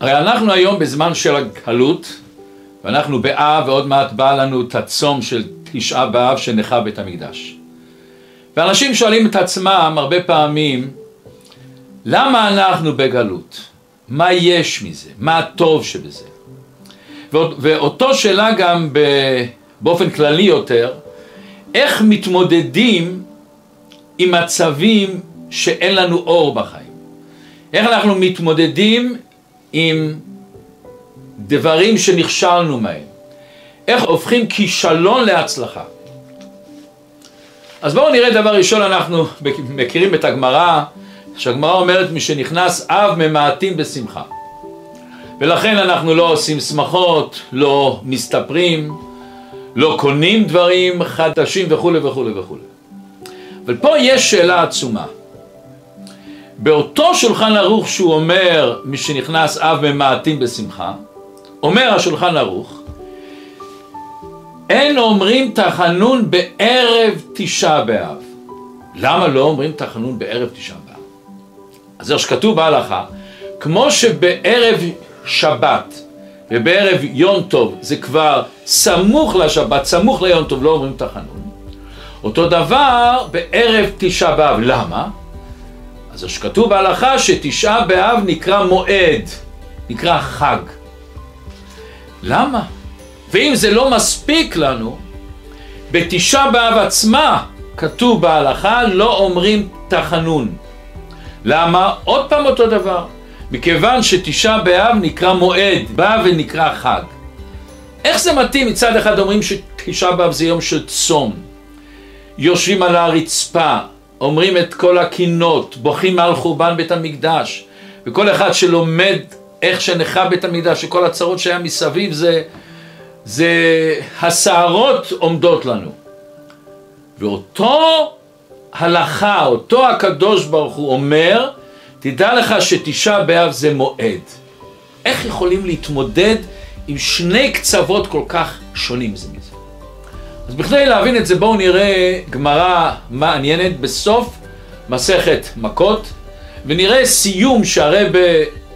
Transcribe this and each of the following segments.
הרי אנחנו היום בזמן של הגלות, ואנחנו באב, ועוד מעט בא לנו את הצום של תשעה באב שנחרב בית המקדש. ואנשים שואלים את עצמם הרבה פעמים, למה אנחנו בגלות? מה יש מזה? מה הטוב שבזה? ואותו שאלה גם באופן כללי יותר, איך מתמודדים עם מצבים שאין לנו אור בחיים? איך אנחנו מתמודדים עם דברים שנכשלנו מהם? איך הופכים כישלון להצלחה? אז בואו נראה דבר ראשון, אנחנו מכירים את הגמרא, שהגמרא אומרת מי שנכנס אב ממעטים בשמחה. ולכן אנחנו לא עושים שמחות, לא מסתפרים, לא קונים דברים חדשים וכולי וכולי וכולי. אבל פה יש שאלה עצומה. באותו שולחן ערוך שהוא אומר מי שנכנס אב ממעטים בשמחה, אומר השולחן ערוך אין אומרים תחנון בערב תשעה באב. למה לא אומרים תחנון בערב תשעה באב? אז איך שכתוב בהלכה, כמו שבערב שבת ובערב יום טוב זה כבר סמוך לשבת, סמוך ליום טוב, לא אומרים תחנון. אותו דבר בערב תשעה באב, למה? אז שכתוב בהלכה שתשעה באב נקרא מועד, נקרא חג. למה? ואם זה לא מספיק לנו, בתשעה באב עצמה כתוב בהלכה לא אומרים תחנון. למה? עוד פעם אותו דבר. מכיוון שתשעה באב נקרא מועד, בא ונקרא חג. איך זה מתאים? מצד אחד אומרים שתשעה באב זה יום של צום. יושבים על הרצפה, אומרים את כל הקינות, בוכים על חורבן בית המקדש. וכל אחד שלומד איך שנחרב בית המקדש, שכל הצרות שהיה מסביב זה, זה הסערות עומדות לנו. ואותו הלכה, אותו הקדוש ברוך הוא אומר, תדע לך שתשעה באב זה מועד. איך יכולים להתמודד עם שני קצוות כל כך שונים זה מזה? אז בכדי להבין את זה בואו נראה גמרא מעניינת בסוף מסכת מכות ונראה סיום שהרב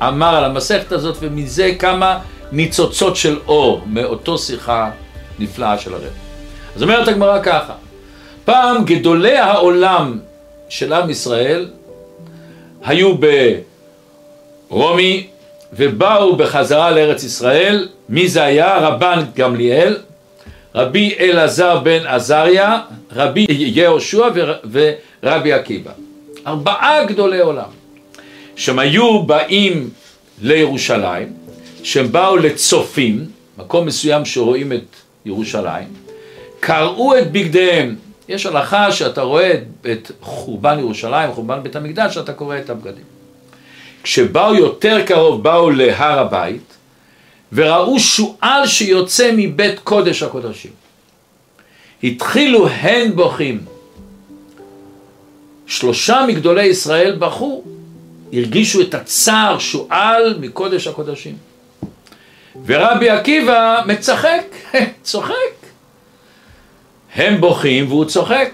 אמר על המסכת הזאת ומזה כמה ניצוצות של אור מאותו שיחה נפלאה של הרב. אז אומרת הגמרא ככה, פעם גדולי העולם של עם ישראל היו ברומי ובאו בחזרה לארץ ישראל, מי זה היה? רבן גמליאל, רבי אלעזר בן עזריה, רבי יהושע ורבי עקיבא. ארבעה גדולי עולם. שהם היו באים לירושלים, שהם באו לצופים, מקום מסוים שרואים את ירושלים, קרעו את בגדיהם. יש הלכה שאתה רואה את חורבן ירושלים, חורבן בית המקדש, שאתה קורא את הבגדים. כשבאו יותר קרוב, באו להר הבית, וראו שועל שיוצא מבית קודש הקודשים. התחילו הן בוכים. שלושה מגדולי ישראל בכו, הרגישו את הצער שועל מקודש הקודשים. ורבי עקיבא מצחק, צוחק. הם בוכים והוא צוחק.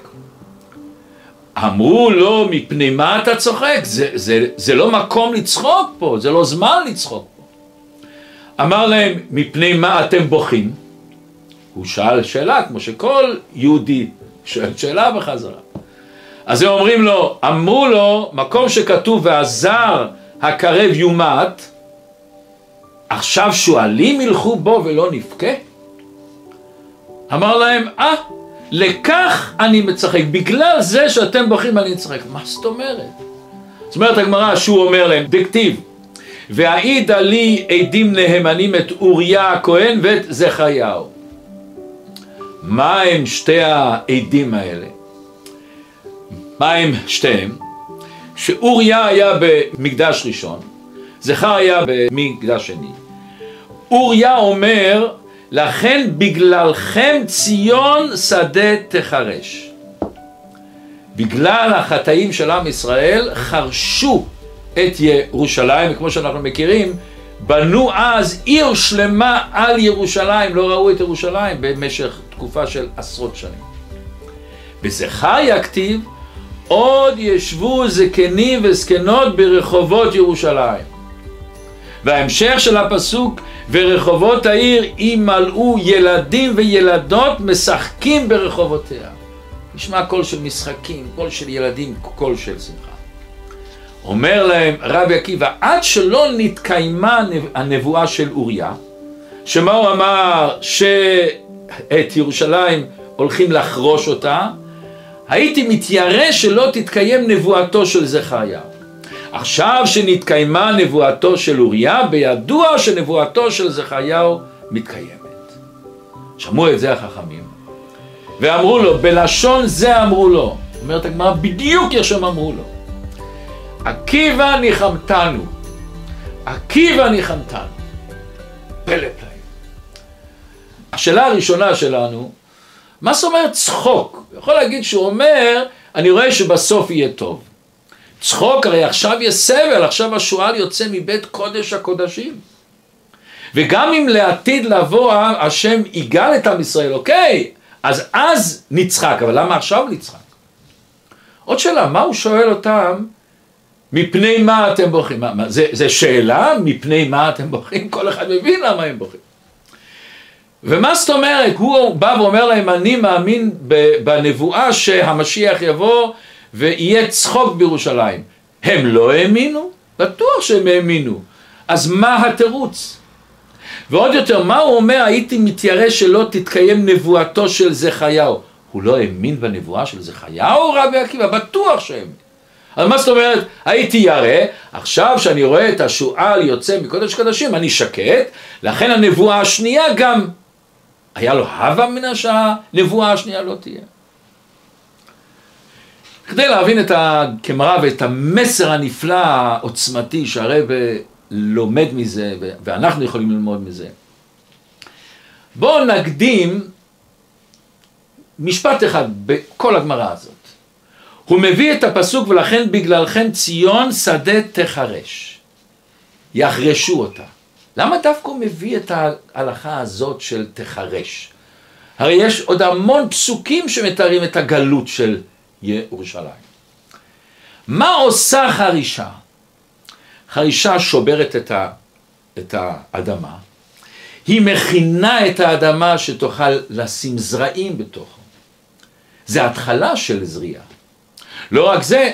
אמרו לו, מפני מה אתה צוחק? זה, זה, זה לא מקום לצחוק פה, זה לא זמן לצחוק פה. אמר להם, מפני מה אתם בוכים? הוא שאל שאלה, כמו שכל יהודי שואל שאלה בחזרה. אז הם אומרים לו, אמרו לו, מקום שכתוב והזר הקרב יומת, עכשיו שועלים ילכו בו ולא נבכה? אמר להם, אה, לכך אני מצחק, בגלל זה שאתם בוכים אני אצחק. מה זאת אומרת? זאת אומרת הגמרא שהוא אומר להם, דקטיב, והעידה לי עדים נאמנים את אוריה הכהן ואת זכריהו. מה הם שתי העדים האלה? מה הם שתיהם? שאוריה היה במקדש ראשון, זכר היה במקדש שני. אוריה אומר, לכן בגללכם ציון שדה תחרש. בגלל החטאים של עם ישראל חרשו את ירושלים, וכמו שאנחנו מכירים, בנו אז עיר שלמה על ירושלים, לא ראו את ירושלים במשך תקופה של עשרות שנים. בזכריה כתיב, עוד ישבו זקנים וזקנות ברחובות ירושלים. וההמשך של הפסוק, ורחובות העיר ימלאו ילדים וילדות משחקים ברחובותיה. נשמע קול של משחקים, קול של ילדים, קול של שמחה. אומר להם רבי עקיבא, עד שלא נתקיימה הנבואה של אוריה, שמה הוא אמר שאת ירושלים הולכים לחרוש אותה, הייתי מתיירא שלא תתקיים נבואתו של זכריה. עכשיו שנתקיימה נבואתו של אוריה, בידוע שנבואתו של זכריהו מתקיימת. שמעו את זה החכמים, ואמרו לו, בלשון זה אמרו לו, אומרת הגמרא, בדיוק יש שם אמרו לו. עקיבא ניחמתנו, עקיבא ניחמתנו. פלא פלאים. השאלה הראשונה שלנו, מה זאת אומרת צחוק? יכול להגיד שהוא אומר, אני רואה שבסוף יהיה טוב. צחוק, הרי עכשיו יש סבל, עכשיו השועל יוצא מבית קודש הקודשים. וגם אם לעתיד לבוא השם יגאל את עם ישראל, אוקיי, אז אז נצחק, אבל למה עכשיו נצחק? עוד שאלה, מה הוא שואל אותם, מפני מה אתם בוכים? מה, מה, זה, זה שאלה, מפני מה אתם בוכים? כל אחד מבין למה הם בוכים. ומה זאת אומרת? הוא בא ואומר להם, אני מאמין בנבואה שהמשיח יבוא ויהיה צחוק בירושלים. הם לא האמינו? בטוח שהם האמינו. אז מה התירוץ? ועוד יותר, מה הוא אומר, הייתי מתיירא שלא תתקיים נבואתו של זכיהו. הוא לא האמין בנבואה של זכיהו, רבי עקיבא? בטוח שהאמין. אז מה זאת אומרת, הייתי ירא, עכשיו שאני רואה את השועל יוצא מקודש קדשים, אני שקט, לכן הנבואה השנייה גם, היה לו הווה מן השעה, נבואה השנייה לא תהיה. כדי להבין את הגמרא ואת המסר הנפלא העוצמתי שהרב לומד מזה ואנחנו יכולים ללמוד מזה, בואו נקדים משפט אחד בכל הגמרא הזאת. הוא מביא את הפסוק ולכן בגללכם ציון שדה תחרש. יחרשו אותה. למה דווקא הוא מביא את ההלכה הזאת של תחרש? הרי יש עוד המון פסוקים שמתארים את הגלות של ירושלים. מה עושה חרישה? חרישה שוברת את, ה, את האדמה, היא מכינה את האדמה שתוכל לשים זרעים בתוכו. זה התחלה של זריעה. לא רק זה,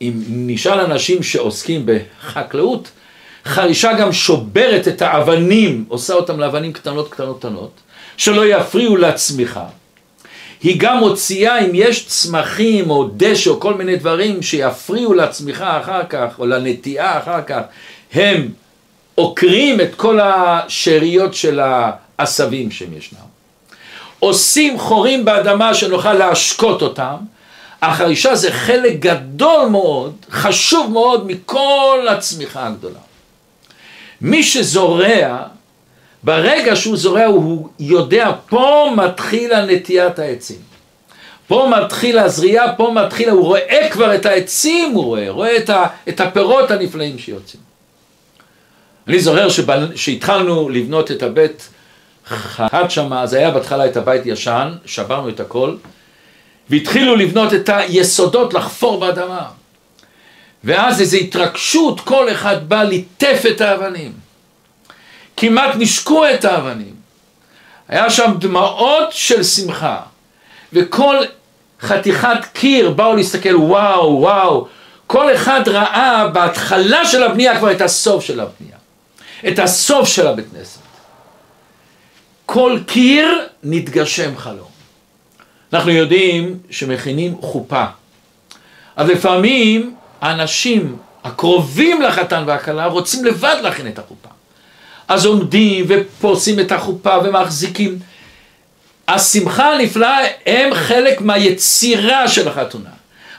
אם נשאל אנשים שעוסקים בחקלאות, חרישה גם שוברת את האבנים, עושה אותם לאבנים קטנות קטנות קטנות, שלא יפריעו לצמיחה. היא גם מוציאה אם יש צמחים או דשא או כל מיני דברים שיפריעו לצמיחה אחר כך או לנטיעה אחר כך, הם עוקרים את כל השאריות של העשבים שהם ישנם. עושים חורים באדמה שנוכל להשקות אותם, החרישה זה חלק גדול מאוד, חשוב מאוד מכל הצמיחה הגדולה. מי שזורע ברגע שהוא זורע הוא יודע, פה מתחילה נטיית העצים. פה מתחיל הזריעה, פה מתחיל, הוא רואה כבר את העצים, הוא רואה, רואה את, ה, את הפירות הנפלאים שיוצאים. אני זוכר שהתחלנו לבנות את הבית חד שמה, אז היה בהתחלה את הבית ישן, שברנו את הכל, והתחילו לבנות את היסודות, לחפור באדמה. ואז איזו התרגשות, כל אחד בא ליטף את האבנים. כמעט נשקו את האבנים. היה שם דמעות של שמחה, וכל חתיכת קיר באו להסתכל, וואו, וואו, כל אחד ראה בהתחלה של הבנייה כבר את הסוף של הבנייה, את הסוף של הבית כנסת. כל קיר נתגשם חלום. אנחנו יודעים שמכינים חופה, אז לפעמים האנשים הקרובים לחתן והכלה רוצים לבד להכין את החופה. אז עומדים ופורסים את החופה ומחזיקים. השמחה הנפלאה הם חלק מהיצירה של החתונה.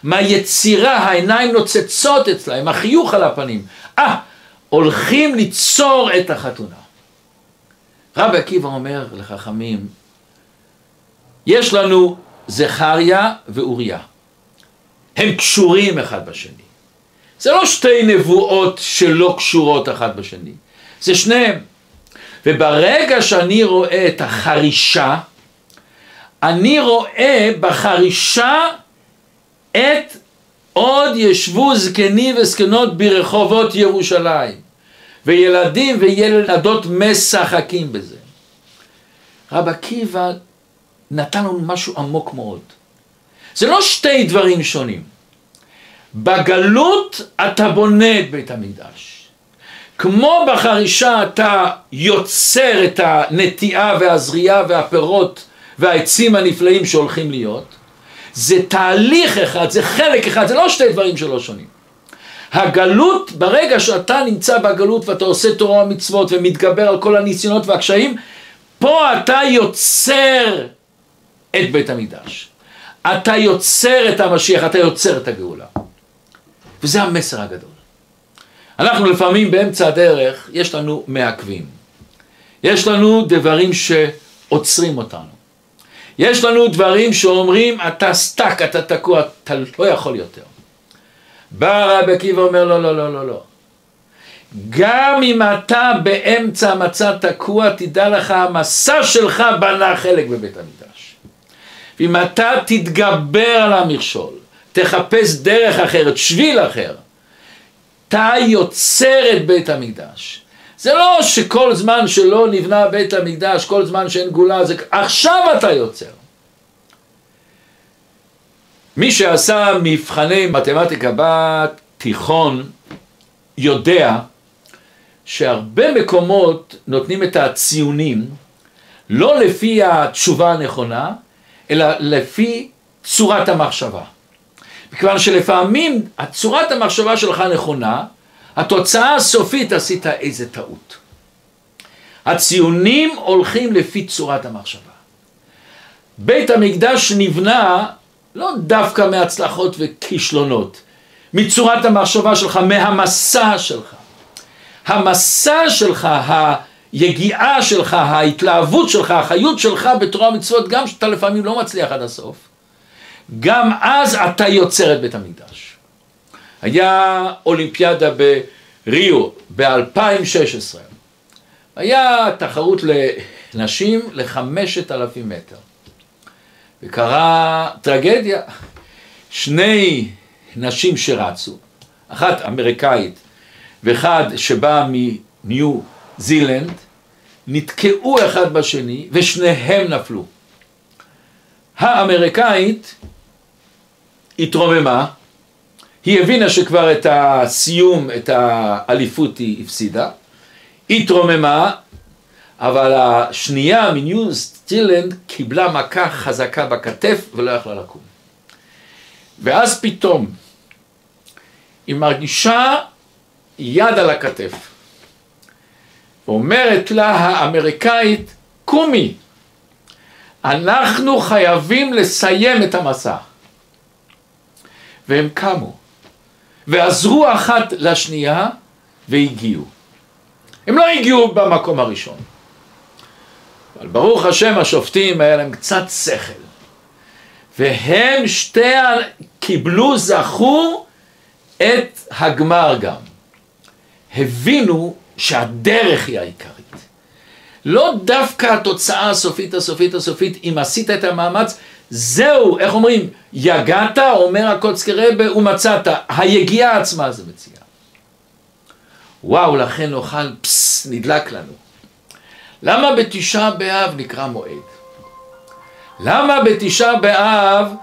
מהיצירה, העיניים נוצצות אצלהם, החיוך על הפנים. אה, הולכים ליצור את החתונה. רבי עקיבא אומר לחכמים, יש לנו זכריה ואוריה. הם קשורים אחד בשני. זה לא שתי נבואות שלא קשורות אחת בשני. זה שניהם. וברגע שאני רואה את החרישה, אני רואה בחרישה את עוד ישבו זקנים וזקנות ברחובות ירושלים. וילדים וילדות משחקים בזה. רב עקיבא נתן לנו משהו עמוק מאוד. זה לא שתי דברים שונים. בגלות אתה בונה את בית המקדש. כמו בחרישה אתה יוצר את הנטיעה והזריעה והפירות והעצים הנפלאים שהולכים להיות. זה תהליך אחד, זה חלק אחד, זה לא שתי דברים שלא שונים. הגלות, ברגע שאתה נמצא בגלות ואתה עושה תורה ומצוות ומתגבר על כל הניסיונות והקשיים, פה אתה יוצר את בית המקדש. אתה יוצר את המשיח, אתה יוצר את הגאולה. וזה המסר הגדול. אנחנו לפעמים באמצע הדרך, יש לנו מעכבים. יש לנו דברים שעוצרים אותנו. יש לנו דברים שאומרים, אתה stuck, אתה תקוע, אתה לא יכול יותר. בא רבי עקיבא אומר, לא, לא, לא, לא, לא. גם אם אתה באמצע מסע תקוע, תדע לך, המסע שלך בנה חלק בבית המקדש. ואם אתה תתגבר על המכשול, תחפש דרך אחרת, שביל אחר, אתה יוצר את בית המקדש. זה לא שכל זמן שלא נבנה בית המקדש, כל זמן שאין גאולה, זה עכשיו אתה יוצר. מי שעשה מבחני מתמטיקה בתיכון יודע שהרבה מקומות נותנים את הציונים לא לפי התשובה הנכונה, אלא לפי צורת המחשבה. מכיוון שלפעמים צורת המחשבה שלך נכונה, התוצאה הסופית עשית איזה טעות. הציונים הולכים לפי צורת המחשבה. בית המקדש נבנה לא דווקא מהצלחות וכישלונות, מצורת המחשבה שלך, מהמסע שלך. המסע שלך, היגיעה שלך, ההתלהבות שלך, החיות שלך בתורה ומצוות, גם שאתה לפעמים לא מצליח עד הסוף, גם אז אתה יוצר את בית המקדש. היה אולימפיאדה בריו ב-2016. היה תחרות לנשים לחמשת אלפים מטר. וקרה טרגדיה. שני נשים שרצו, אחת אמריקאית ואחד שבא מניו זילנד, נתקעו אחד בשני ושניהם נפלו. האמריקאית התרוממה, היא הבינה שכבר את הסיום, את האליפות היא הפסידה, התרוממה, אבל השנייה מניו זילנד קיבלה מכה חזקה בכתף ולא יכלה לקום. ואז פתאום היא מרגישה יד על הכתף. ואומרת לה האמריקאית, קומי, אנחנו חייבים לסיים את המסע. והם קמו, ועזרו אחת לשנייה, והגיעו. הם לא הגיעו במקום הראשון. אבל ברוך השם השופטים היה להם קצת שכל. והם שתי קיבלו, זכו את הגמר גם. הבינו שהדרך היא העיקרית. לא דווקא התוצאה הסופית הסופית הסופית, אם עשית את המאמץ, זהו, איך אומרים, יגעת, אומר הקוצקי רבה, ומצאת, היגיעה עצמה זה מציאה. וואו, לכן נאכל, פס, נדלק לנו. למה בתשעה באב נקרא מועד? למה בתשעה באב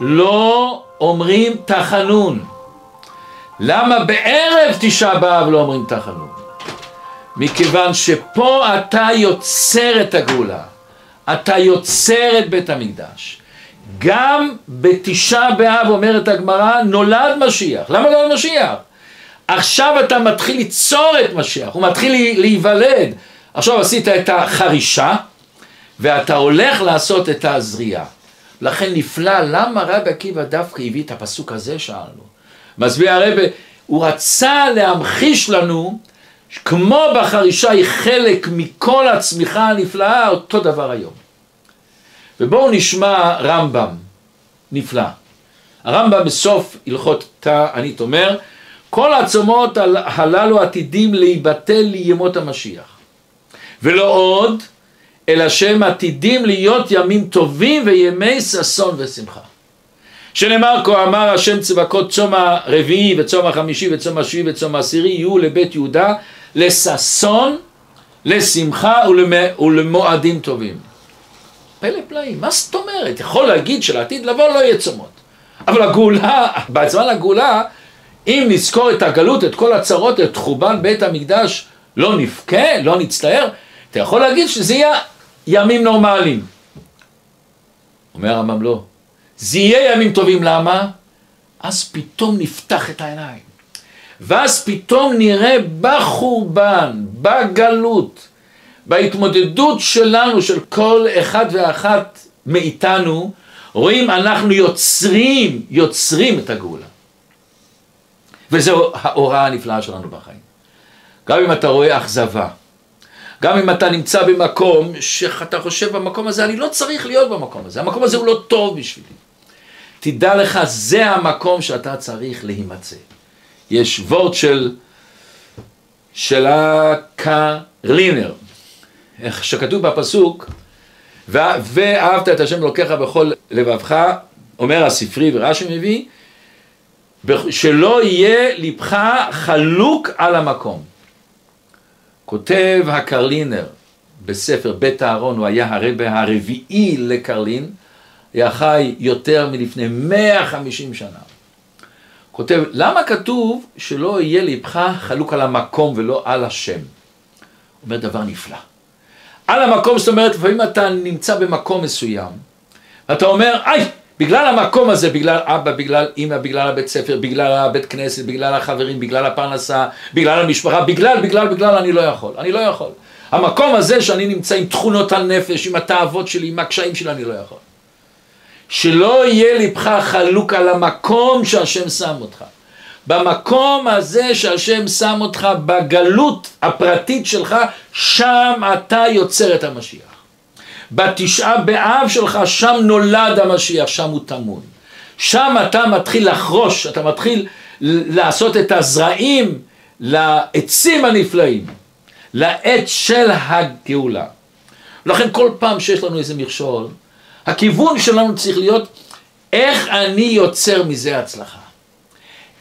לא אומרים תחנון? למה בערב תשעה באב לא אומרים תחנון? מכיוון שפה אתה יוצר את הגאולה, אתה יוצר את בית המקדש. גם בתשעה באב אומרת הגמרא נולד משיח. למה נולד משיח? עכשיו אתה מתחיל ליצור את משיח, הוא מתחיל להיוולד. עכשיו עשית את החרישה ואתה הולך לעשות את הזריעה. לכן נפלא, למה רבי עקיבא דווקא הביא את הפסוק הזה שאלנו? מסביר הרבי, הוא רצה להמחיש לנו כמו בחרישה היא חלק מכל הצמיחה הנפלאה, אותו דבר היום. ובואו נשמע רמב"ם, נפלא. הרמב"ם בסוף הלכות תענית אומר, כל העצומות הללו עתידים להיבטל לימות המשיח. ולא עוד, אלא שהם עתידים להיות ימים טובים וימי ששון ושמחה. שנאמר כה אמר השם צבקות צום הרביעי וצום החמישי וצום השביעי וצום העשירי יהיו לבית יהודה לששון, לשמחה ולמועדים טובים. פלא פלאים, מה זאת אומרת? יכול להגיד שלעתיד לבוא לא יהיה צומות. אבל הגאולה, בזמן הגאולה, אם נזכור את הגלות, את כל הצרות, את חורבן בית המקדש, לא נבכה, לא נצטער, אתה יכול להגיד שזה יהיה ימים נורמליים. אומר הרמב"ם לא. זה יהיה ימים טובים, למה? אז פתאום נפתח את העיניים. ואז פתאום נראה בחורבן, בגלות, בהתמודדות שלנו, של כל אחד ואחת מאיתנו, רואים אנחנו יוצרים, יוצרים את הגאולה. וזו ההוראה הנפלאה שלנו בחיים. גם אם אתה רואה אכזבה, גם אם אתה נמצא במקום שאתה חושב במקום הזה, אני לא צריך להיות במקום הזה, המקום הזה הוא לא טוב בשבילי. תדע לך, זה המקום שאתה צריך להימצא. יש וורט של, של הקרלינר, איך שכתוב בפסוק, ואהבת את השם אלוקיך בכל לבבך, אומר הספרי ורש"י מביא, שלא יהיה לבך חלוק על המקום. כותב הקרלינר בספר בית אהרון, הוא היה הרבה הרביעי לקרלין, היה חי יותר מלפני 150 שנה. כותב, למה כתוב שלא יהיה לבך חלוק על המקום ולא על השם? אומר דבר נפלא. על המקום, זאת אומרת, לפעמים אתה נמצא במקום מסוים, ואתה אומר, איי, בגלל המקום הזה, בגלל אבא, בגלל אימא, בגלל הבית ספר, בגלל הבית כנסת, בגלל החברים, בגלל הפרנסה, בגלל המשפחה, בגלל, בגלל, בגלל, אני לא יכול, אני לא יכול. המקום הזה שאני נמצא עם תכונות הנפש, עם התאוות שלי, עם הקשיים שלי, אני לא יכול. שלא יהיה לבך חלוק על המקום שהשם שם אותך. במקום הזה שהשם שם אותך, בגלות הפרטית שלך, שם אתה יוצר את המשיח. בתשעה באב שלך, שם נולד המשיח, שם הוא טמון. שם אתה מתחיל לחרוש, אתה מתחיל לעשות את הזרעים לעצים הנפלאים, לעץ של הגאולה. לכן כל פעם שיש לנו איזה מכשול, הכיוון שלנו צריך להיות איך אני יוצר מזה הצלחה.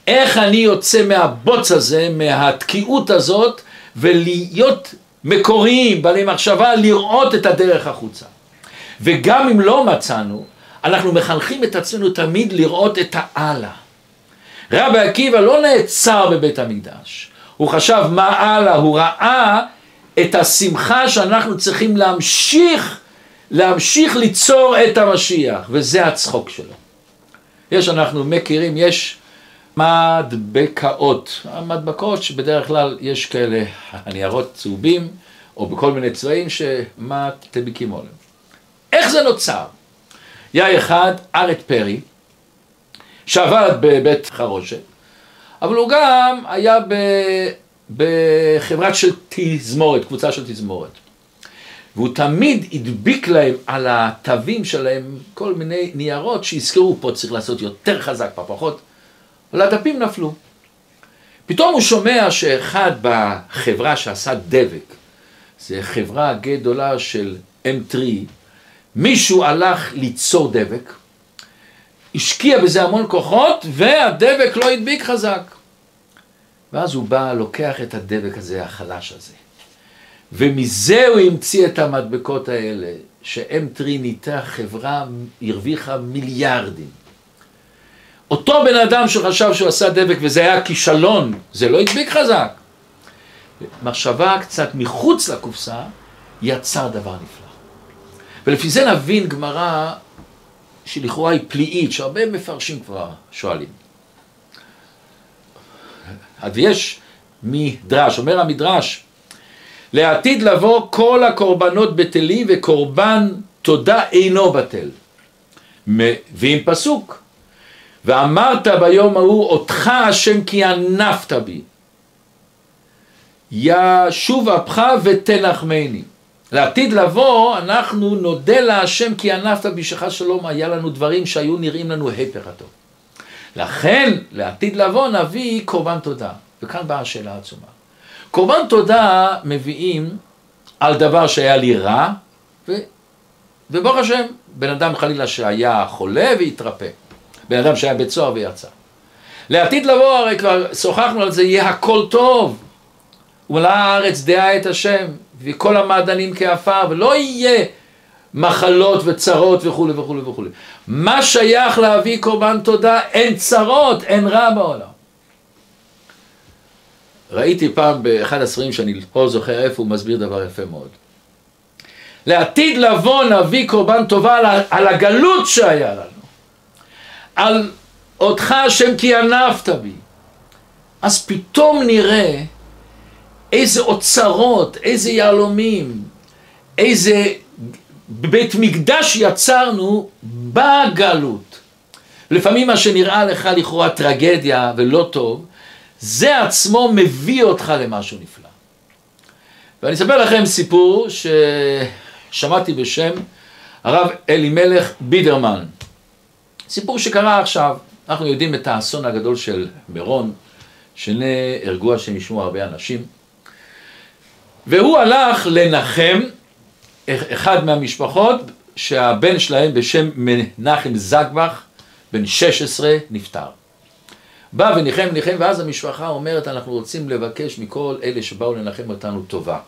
איך אני יוצא מהבוץ הזה, מהתקיעות הזאת, ולהיות מקוריים, בעלי מחשבה, לראות את הדרך החוצה. וגם אם לא מצאנו, אנחנו מחנכים את עצמנו תמיד לראות את האללה. רבי עקיבא לא נעצר בבית המקדש, הוא חשב מה הלאה, הוא ראה את השמחה שאנחנו צריכים להמשיך, להמשיך ליצור את המשיח, וזה הצחוק שלו. יש, אנחנו מכירים, יש מדבקאות, המדבקות שבדרך כלל יש כאלה הניירות צהובים או בכל מיני צבעים שמדביקים עליהם. איך זה נוצר? היה אחד, ארט פרי, שעבד בבית חרושת, אבל הוא גם היה ב... בחברת של תזמורת, קבוצה של תזמורת. והוא תמיד הדביק להם על התווים שלהם כל מיני ניירות שיזכרו פה צריך לעשות יותר חזק, פה פחות. אבל הדפים נפלו. פתאום הוא שומע שאחד בחברה שעשה דבק, זה חברה גדולה של M3, מישהו הלך ליצור דבק, השקיע בזה המון כוחות, והדבק לא הדביק חזק. ואז הוא בא, לוקח את הדבק הזה, החלש הזה. ומזה הוא המציא את המדבקות האלה, ש-M3 נהייתה חברה, הרוויחה מיליארדים. אותו בן אדם שחשב שהוא עשה דבק וזה היה כישלון, זה לא הדביק חזק. מחשבה קצת מחוץ לקופסה, יצר דבר נפלא. ולפי זה נבין גמרא שלכאורה היא פליאית, שהרבה מפרשים כבר שואלים. אז יש מדרש, אומר המדרש, לעתיד לבוא כל הקורבנות בטלים וקורבן תודה אינו בטל. מביאים פסוק, ואמרת ביום ההוא, אותך השם כי ענפת בי. ישוב אפך ותנחמני. לעתיד לבוא, אנחנו נודה להשם כי ענפת בי שחס שלום, היה לנו דברים שהיו נראים לנו הפך הטוב. לכן, לעתיד לבוא נביא קורבן תודה. וכאן באה השאלה העצומה. קורבן תודה מביאים על דבר שהיה לי רע, ו... וברוך השם, בן אדם חלילה שהיה חולה והתרפא. בן אדם שהיה בית סוהר ויצא. לעתיד לבוא, הרי כבר שוחחנו על זה, יהיה הכל טוב. ומלאה הארץ דעה את השם, וכל המעדנים כעפר, ולא יהיה מחלות וצרות וכולי וכולי וכולי. מה שייך להביא קורבן תודה? אין צרות, אין רע בעולם. ראיתי פעם באחד הספרים שאני לא זוכר איפה הוא מסביר דבר יפה מאוד. לעתיד לבוא נביא קורבן טובה על הגלות שהיה לנו, על אותך השם כי ענפת בי. אז פתאום נראה איזה אוצרות, איזה יהלומים, איזה בית מקדש יצרנו בגלות. לפעמים מה שנראה לך לכאורה טרגדיה ולא טוב, זה עצמו מביא אותך למשהו נפלא. ואני אספר לכם סיפור ששמעתי בשם הרב אלימלך בידרמן. סיפור שקרה עכשיו, אנחנו יודעים את האסון הגדול של מירון, שנהרגו השם ישמעו הרבה אנשים, והוא הלך לנחם אחד מהמשפחות שהבן שלהם בשם מנחם זגבך, בן 16, נפטר. בא וניחם ניחם, ואז המשפחה אומרת, אנחנו רוצים לבקש מכל אלה שבאו לנחם אותנו טובה.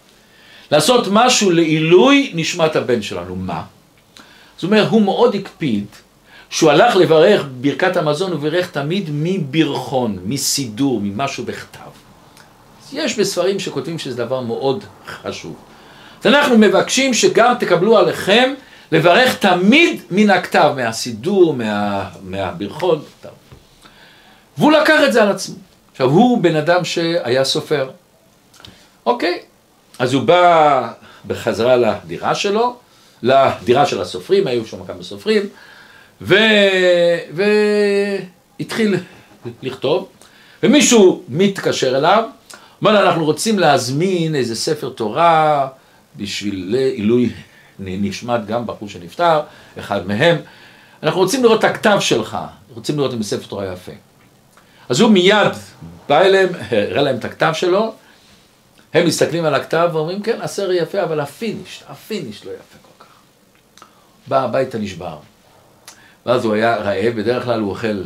לעשות משהו לעילוי נשמת הבן שלנו. מה? זאת אומרת, הוא מאוד הקפיד שהוא הלך לברך ברכת המזון, הוא בירך תמיד מברכון, מסידור, ממשהו בכתב. יש בספרים שכותבים שזה דבר מאוד חשוב. אז אנחנו מבקשים שגם תקבלו עליכם לברך תמיד מן הכתב, מהסידור, מה, מהברכון. והוא לקח את זה על עצמו. עכשיו, הוא בן אדם שהיה סופר. אוקיי, אז הוא בא בחזרה לדירה שלו, לדירה של הסופרים, היו שם כמה סופרים, והתחיל לכתוב, ומישהו מתקשר אליו, אומר אנחנו רוצים להזמין איזה ספר תורה בשביל עילוי נשמת גם בחור שנפטר, אחד מהם, אנחנו רוצים לראות את הכתב שלך, רוצים לראות אם זה ספר תורה יפה. אז הוא מיד בא אליהם, הראה להם את הכתב שלו, הם מסתכלים על הכתב ואומרים, כן, הסרט יפה, אבל ה finish, ה finish לא יפה כל כך. בא הביתה נשבר. ואז הוא היה רעב, בדרך כלל הוא אוכל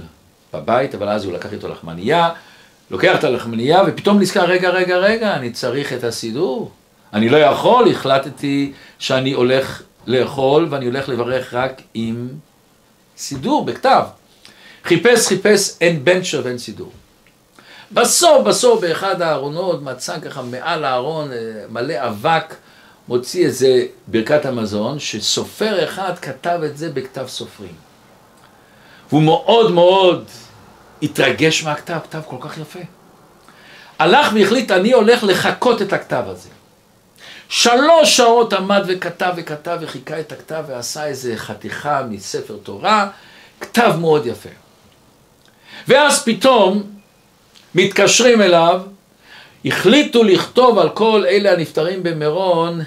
בבית, אבל אז הוא לקח איתו לחמנייה, לוקח את הלחמנייה, ופתאום נזכר, רגע, רגע, רגע, אני צריך את הסידור. אני לא יכול, החלטתי שאני הולך לאכול, ואני הולך לברך רק עם סידור, בכתב. חיפש, חיפש, אין בנצ'ר ואין סידור. בסוף, בסוף, באחד הארונות מצא ככה מעל הארון אה, מלא אבק, מוציא איזה ברכת המזון, שסופר אחד כתב את זה בכתב סופרים. והוא מאוד מאוד התרגש מהכתב, כתב כל כך יפה. הלך והחליט, אני הולך לחקות את הכתב הזה. שלוש שעות עמד וכתב וכתב וחיכה את הכתב ועשה איזה חתיכה מספר תורה, כתב מאוד יפה. ואז פתאום מתקשרים אליו, החליטו לכתוב על כל אלה הנפטרים במירון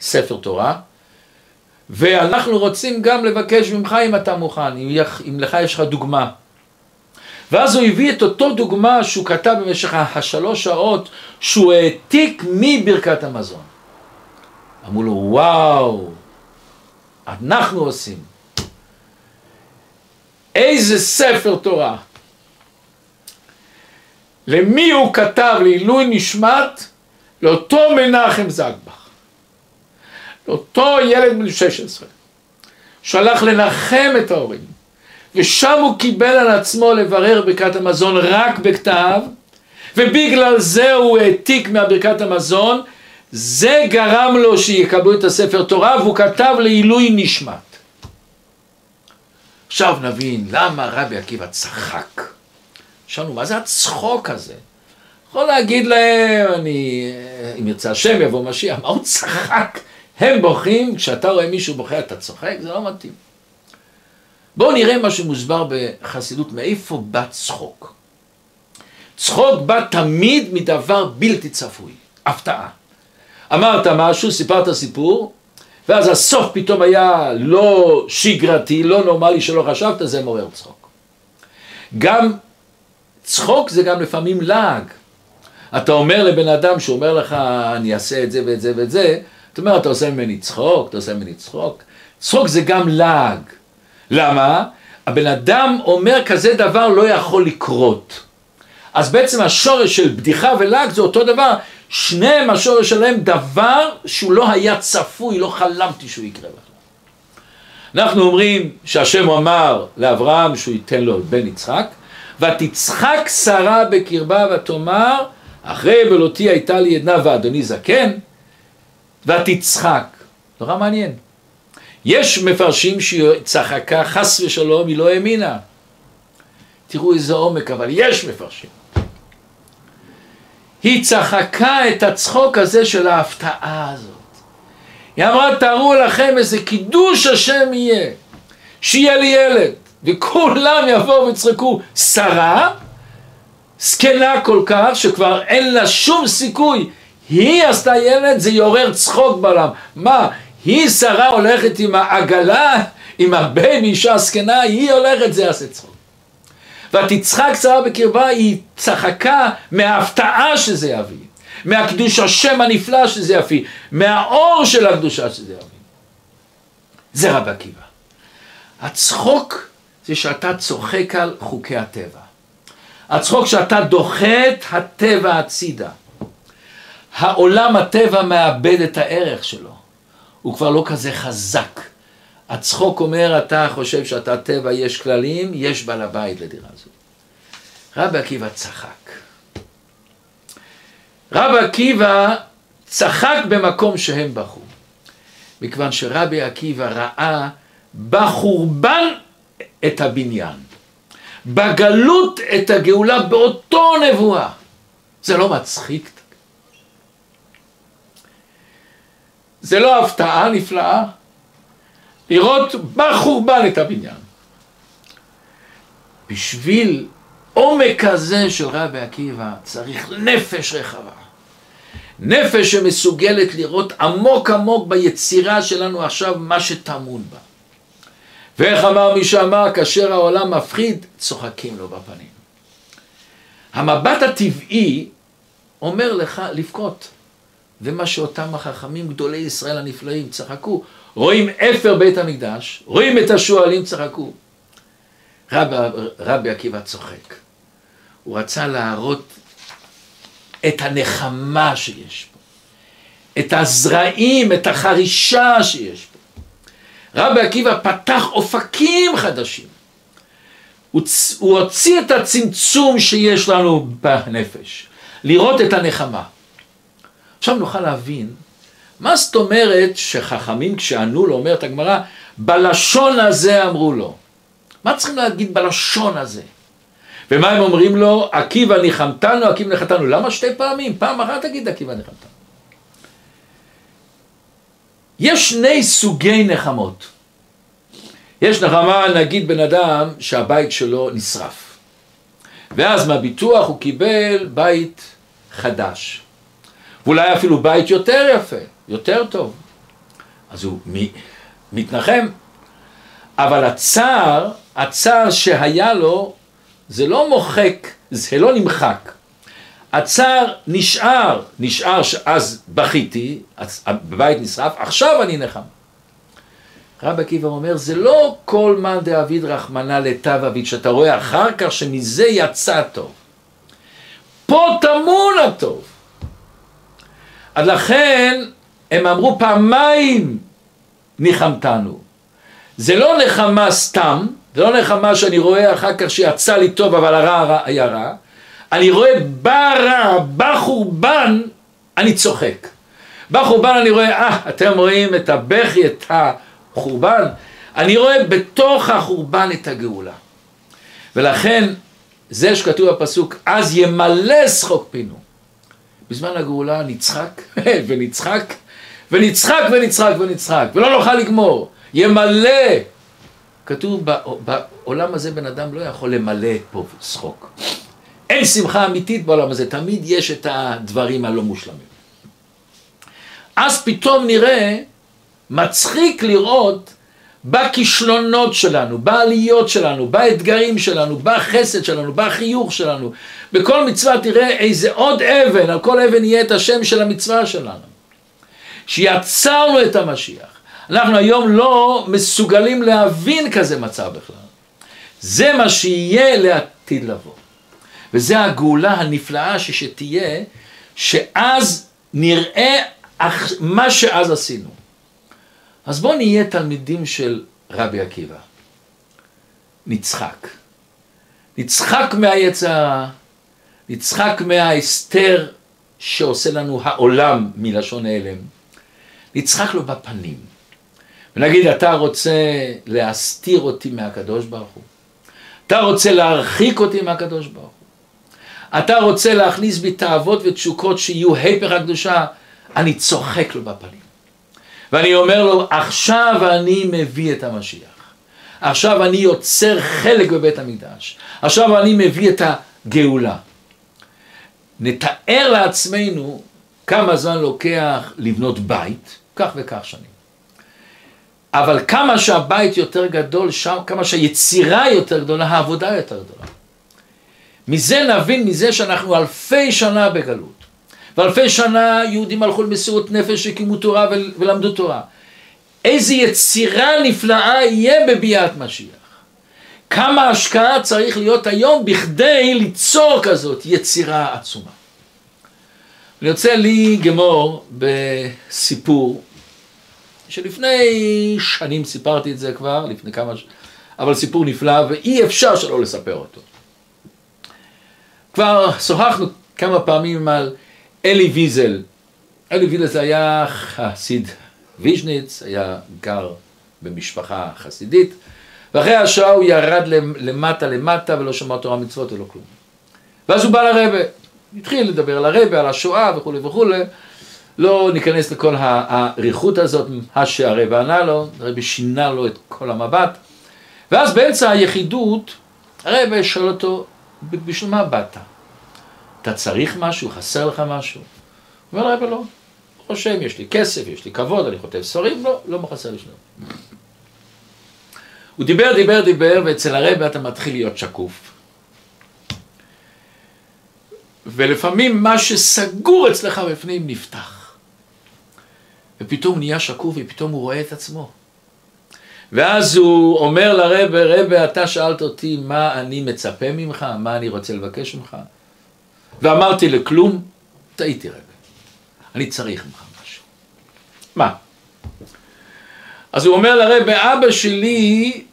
ספר תורה, ואנחנו רוצים גם לבקש ממך אם אתה מוכן, אם, אם לך יש לך דוגמה. ואז הוא הביא את אותו דוגמה שהוא כתב במשך השלוש שעות שהוא העתיק מברכת המזון. אמרו לו, וואו, אנחנו עושים. איזה ספר תורה. למי הוא כתב לעילוי נשמת? לאותו מנחם זגבך. לאותו ילד בן 16, שהלך לנחם את ההורים, ושם הוא קיבל על עצמו לברר ברכת המזון רק בכתב, ובגלל זה הוא העתיק מהברכת המזון, זה גרם לו שיקבלו את הספר תורה, והוא כתב לעילוי נשמת. עכשיו נבין למה רבי עקיבא צחק. שאלנו, מה זה הצחוק הזה? יכול להגיד להם, אני, אם ירצה השם יבוא משיח, מה הוא צחק? הם בוכים, כשאתה רואה מישהו בוכה אתה צוחק, זה לא מתאים. בואו נראה מה שמוסבר בחסידות, מאיפה בא צחוק. צחוק בא תמיד מדבר בלתי צפוי, הפתעה. אמרת משהו, סיפרת סיפור, ואז הסוף פתאום היה לא שגרתי, לא נורמלי שלא חשבת, זה מעורר צחוק. גם צחוק זה גם לפעמים לעג. אתה אומר לבן אדם שאומר לך, אני אעשה את זה ואת זה ואת זה, אתה אומר, אתה עושה ממני צחוק, אתה עושה ממני צחוק. צחוק זה גם לעג. למה? הבן אדם אומר כזה דבר לא יכול לקרות. אז בעצם השורש של בדיחה ולעג זה אותו דבר שניהם השורש שלהם דבר שהוא לא היה צפוי, לא חלמתי שהוא יקרה בכלל. אנחנו אומרים שהשם אמר לאברהם שהוא ייתן לו את בן יצחק, ותצחק שרה בקרבה ותאמר, אחרי בלותי הייתה לי עדנה ואדוני זקן, ותצחק. נורא מעניין. יש מפרשים שהיא צחקה חס ושלום, היא לא האמינה. תראו איזה עומק, אבל יש מפרשים. היא צחקה את הצחוק הזה של ההפתעה הזאת. היא אמרה, תארו לכם איזה קידוש השם יהיה, שיהיה לי ילד, וכולם יבואו ויצחקו, שרה, זקנה כל כך, שכבר אין לה שום סיכוי, היא עשתה ילד, זה יעורר צחוק בעולם. מה, היא שרה הולכת עם העגלה, עם הבן, אישה זקנה, היא הולכת, זה יעשה צחוק. ותצחק שרה בקרבה, היא צחקה מההפתעה שזה יביא, מהקדוש השם הנפלא שזה יביא, מהאור של הקדושה שזה יביא. זה רבי עקיבא. הצחוק זה שאתה צוחק על חוקי הטבע. הצחוק שאתה דוחה את הטבע הצידה. העולם הטבע מאבד את הערך שלו. הוא כבר לא כזה חזק. הצחוק אומר, אתה חושב שאתה טבע, יש כללים, יש בעל הבית לדירה הזו. רבי עקיבא צחק. רבי עקיבא צחק במקום שהם בכו. מכיוון שרבי עקיבא ראה בחורבן את הבניין, בגלות את הגאולה באותו נבואה. זה לא מצחיק? זה לא הפתעה נפלאה? לראות בחורבן את הבניין. בשביל עומק הזה של רבי עקיבא צריך נפש רחבה. נפש שמסוגלת לראות עמוק עמוק ביצירה שלנו עכשיו מה שטמון בה. ואיך אמר מי שאמר, כאשר העולם מפחיד, צוחקים לו בפנים. המבט הטבעי אומר לך לבכות. ומה שאותם החכמים גדולי ישראל הנפלאים צחקו. רואים אפר בית המקדש, רואים את השועלים צחקו. רבי, רבי עקיבא צוחק. הוא רצה להראות את הנחמה שיש פה, את הזרעים, את החרישה שיש פה. רבי עקיבא פתח אופקים חדשים. הוא, הוציא את הצמצום שיש לנו בנפש, לראות את הנחמה. עכשיו נוכל להבין מה זאת אומרת שחכמים כשענו לו, אומרת הגמרא, בלשון הזה אמרו לו. מה צריכים להגיד בלשון הזה? ומה הם אומרים לו? עקיבא ניחמתנו, עקיבא ניחמתנו. למה שתי פעמים? פעם אחת תגיד עקיבא ניחמתנו. יש שני סוגי נחמות. יש נחמה, נגיד בן אדם שהבית שלו נשרף. ואז מהביטוח הוא קיבל בית חדש. ואולי אפילו בית יותר יפה, יותר טוב. אז הוא מתנחם. אבל הצער, הצער שהיה לו, זה לא מוחק, זה לא נמחק. הצער נשאר, נשאר שאז בכיתי, בבית נשרף, עכשיו אני נחם. רבי עקיבא אומר, זה לא כל מאן דאביד רחמנא לטב אביד, שאתה רואה אחר כך שמזה יצא טוב. פה טמון הטוב. אז לכן הם אמרו פעמיים ניחמתנו. זה לא נחמה סתם, זה לא נחמה שאני רואה אחר כך שיצא לי טוב אבל הרע היה רע, אני רואה ברע, בחורבן, אני צוחק. בחורבן אני רואה, אה, אתם רואים את הבכי, את החורבן, אני רואה בתוך החורבן את הגאולה. ולכן, זה שכתוב בפסוק, אז ימלא שחוק פינו. בזמן הגאולה נצחק ונצחק ונצחק ונצחק ונצחק ולא נוכל לגמור, ימלא. כתוב בעולם הזה בן אדם לא יכול למלא פה שחוק. אין שמחה אמיתית בעולם הזה, תמיד יש את הדברים הלא מושלמים. אז פתאום נראה, מצחיק לראות בכישלונות שלנו, בעליות שלנו, באתגרים שלנו, בחסד שלנו, בחיוך שלנו. בכל מצווה תראה איזה עוד אבן, על כל אבן יהיה את השם של המצווה שלנו. שיצרנו את המשיח. אנחנו היום לא מסוגלים להבין כזה מצב בכלל. זה מה שיהיה לעתיד לבוא. וזה הגאולה הנפלאה שתהיה, שאז נראה מה שאז עשינו. אז בואו נהיה תלמידים של רבי עקיבא. נצחק. נצחק מהיצע, נצחק מההסתר שעושה לנו העולם מלשון הלם. נצחק לו בפנים. ונגיד, אתה רוצה להסתיר אותי מהקדוש ברוך הוא? אתה רוצה להרחיק אותי מהקדוש ברוך הוא? אתה רוצה להכניס בי תאוות ותשוקות שיהיו היפר הקדושה? אני צוחק לו בפנים. ואני אומר לו, עכשיו אני מביא את המשיח. עכשיו אני יוצר חלק בבית המקדש. עכשיו אני מביא את הגאולה. נתאר לעצמנו כמה זמן לוקח לבנות בית, כך וכך שנים. אבל כמה שהבית יותר גדול, שם, כמה שהיצירה יותר גדולה, העבודה יותר גדולה. מזה נבין, מזה שאנחנו אלפי שנה בגלות. ואלפי שנה יהודים הלכו למסירות נפש, הקימו תורה ולמדו תורה. איזה יצירה נפלאה יהיה בביאת משיח. כמה השקעה צריך להיות היום בכדי ליצור כזאת יצירה עצומה. אני רוצה לי גמור בסיפור שלפני שנים סיפרתי את זה כבר, לפני כמה ש... אבל סיפור נפלא ואי אפשר שלא לספר אותו. כבר שוחחנו כמה פעמים על אלי ויזל. אלי ויזל היה חסיד ויז'ניץ, היה גר במשפחה חסידית, ואחרי השואה הוא ירד למטה למטה ולא שמע תורה מצוות ולא כלום. ואז הוא בא לרבה, התחיל לדבר על הרבה, על השואה וכולי וכולי, לא ניכנס לכל האריכות הזאת, מה שהרבה ענה לו, הרבה שינה לו את כל המבט, ואז באמצע היחידות, הרבה שואל אותו, בשביל מה באת? אתה צריך משהו? חסר לך משהו? הוא אומר לרבה לא. רושם, יש לי כסף, יש לי כבוד, אני כותב ספרים, לא, לא מחסר לי שנייה. הוא דיבר, דיבר, דיבר, ואצל הרבה אתה מתחיל להיות שקוף. ולפעמים מה שסגור אצלך בפנים נפתח. ופתאום נהיה שקוף ופתאום הוא רואה את עצמו. ואז הוא אומר לרבה, רבה, אתה שאלת אותי מה אני מצפה ממך, מה אני רוצה לבקש ממך. ואמרתי לכלום, טעיתי רבה. אני צריך ממך משהו. מה? אז הוא אומר לרבה, אבא שלי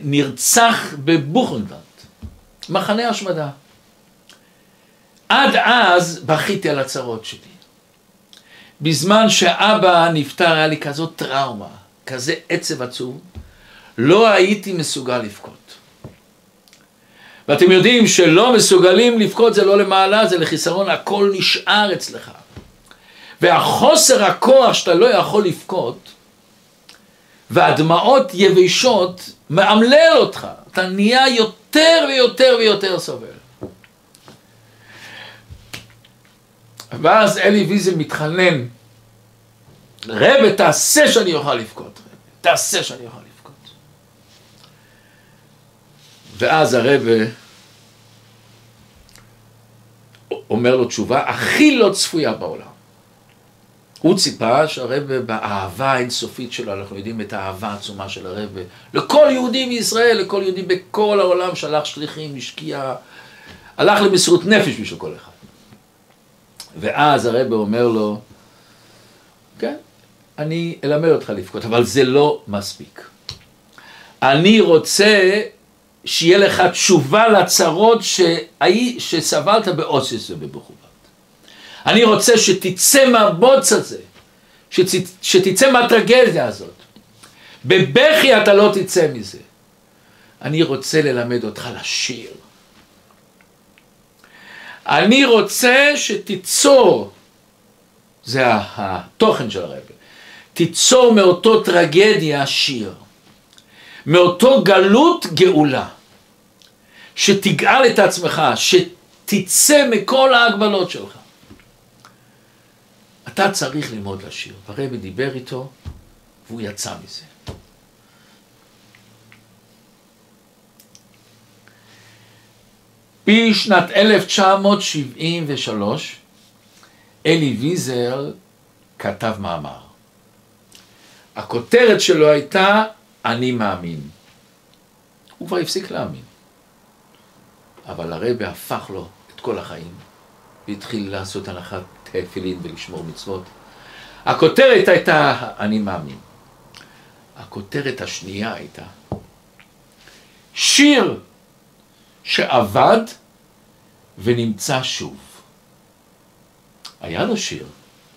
נרצח בבוכנדלנד, מחנה השמדה. עד אז בכיתי על הצרות שלי. בזמן שאבא נפטר היה לי כזאת טראומה, כזה עצב עצוב, לא הייתי מסוגל לבכות. ואתם יודעים שלא מסוגלים לבכות זה לא למעלה, זה לחיסרון, הכל נשאר אצלך. והחוסר הכוח שאתה לא יכול לבכות, והדמעות יבשות, מאמלל אותך. אתה נהיה יותר ויותר ויותר סובל. ואז אלי ויזל מתחנן, רב, תעשה שאני אוכל לבכות, רב, תעשה שאני אוכל לבכות. ואז הרב אומר לו תשובה הכי לא צפויה בעולם. הוא ציפה שהרב באהבה האינסופית שלו, אנחנו יודעים את האהבה העצומה של הרב, לכל יהודי מישראל, לכל יהודי בכל העולם שלח שליחים, השקיע, הלך למסירות נפש בשביל כל אחד. ואז הרב אומר לו, אני אלמד אותך לבכות, אבל זה לא מספיק. אני רוצה שיהיה לך תשובה לצרות שסבלת באוסיס ובבחורת. אני רוצה שתצא מהבוץ הזה, שת, שתצא מהטרגדיה הזאת. בבכי אתה לא תצא מזה. אני רוצה ללמד אותך לשיר. אני רוצה שתיצור, זה התוכן של הרב, תיצור מאותו טרגדיה שיר, מאותו גלות גאולה, שתגאל את עצמך, שתצא מכל ההגבלות שלך. אתה צריך ללמוד לשיר. הרבי דיבר איתו, והוא יצא מזה. בשנת 1973 אלי ויזר כתב מאמר. הכותרת שלו הייתה אני מאמין. הוא כבר הפסיק להאמין. אבל הרבה הפך לו את כל החיים, והתחיל לעשות הנחת תפילין ולשמור מצוות. הכותרת הייתה אני מאמין. הכותרת השנייה הייתה שיר שאבד ונמצא שוב. היה לו שיר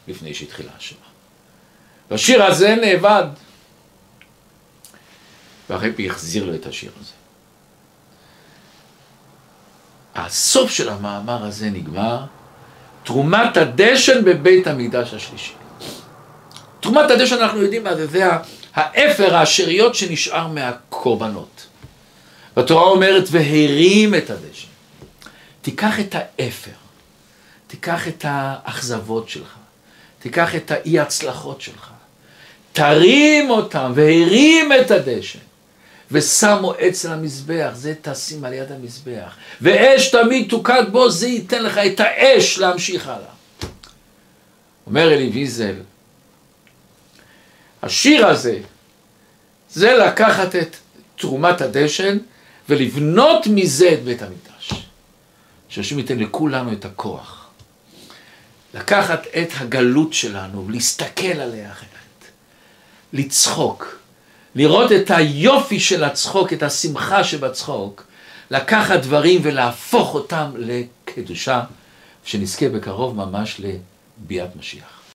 לפני שהתחילה השנה. והשיר הזה נאבד. והרבי החזיר לו את השיר הזה. הסוף של המאמר הזה נגמר, תרומת הדשן בבית המקדש השלישי. תרומת הדשן אנחנו יודעים מה זה, זה האפר, השאריות שנשאר מהקורבנות. והתורה אומרת, והרים את הדשן. תיקח את האפר, תיקח את האכזבות שלך, תיקח את האי הצלחות שלך, תרים אותם והרים את הדשן. ושמו אצל המזבח, זה תשים על יד המזבח. ואש תמיד תוקד בו, זה ייתן לך את האש להמשיך הלאה. אומר אלי ויזל, השיר הזה, זה לקחת את תרומת הדשן ולבנות מזה את בית המקדש. שהשם ייתן לכולנו את הכוח. לקחת את הגלות שלנו, להסתכל עליה אחרת, לצחוק. לראות את היופי של הצחוק, את השמחה שבצחוק, לקחת דברים ולהפוך אותם לקדושה, שנזכה בקרוב ממש לביאת משיח.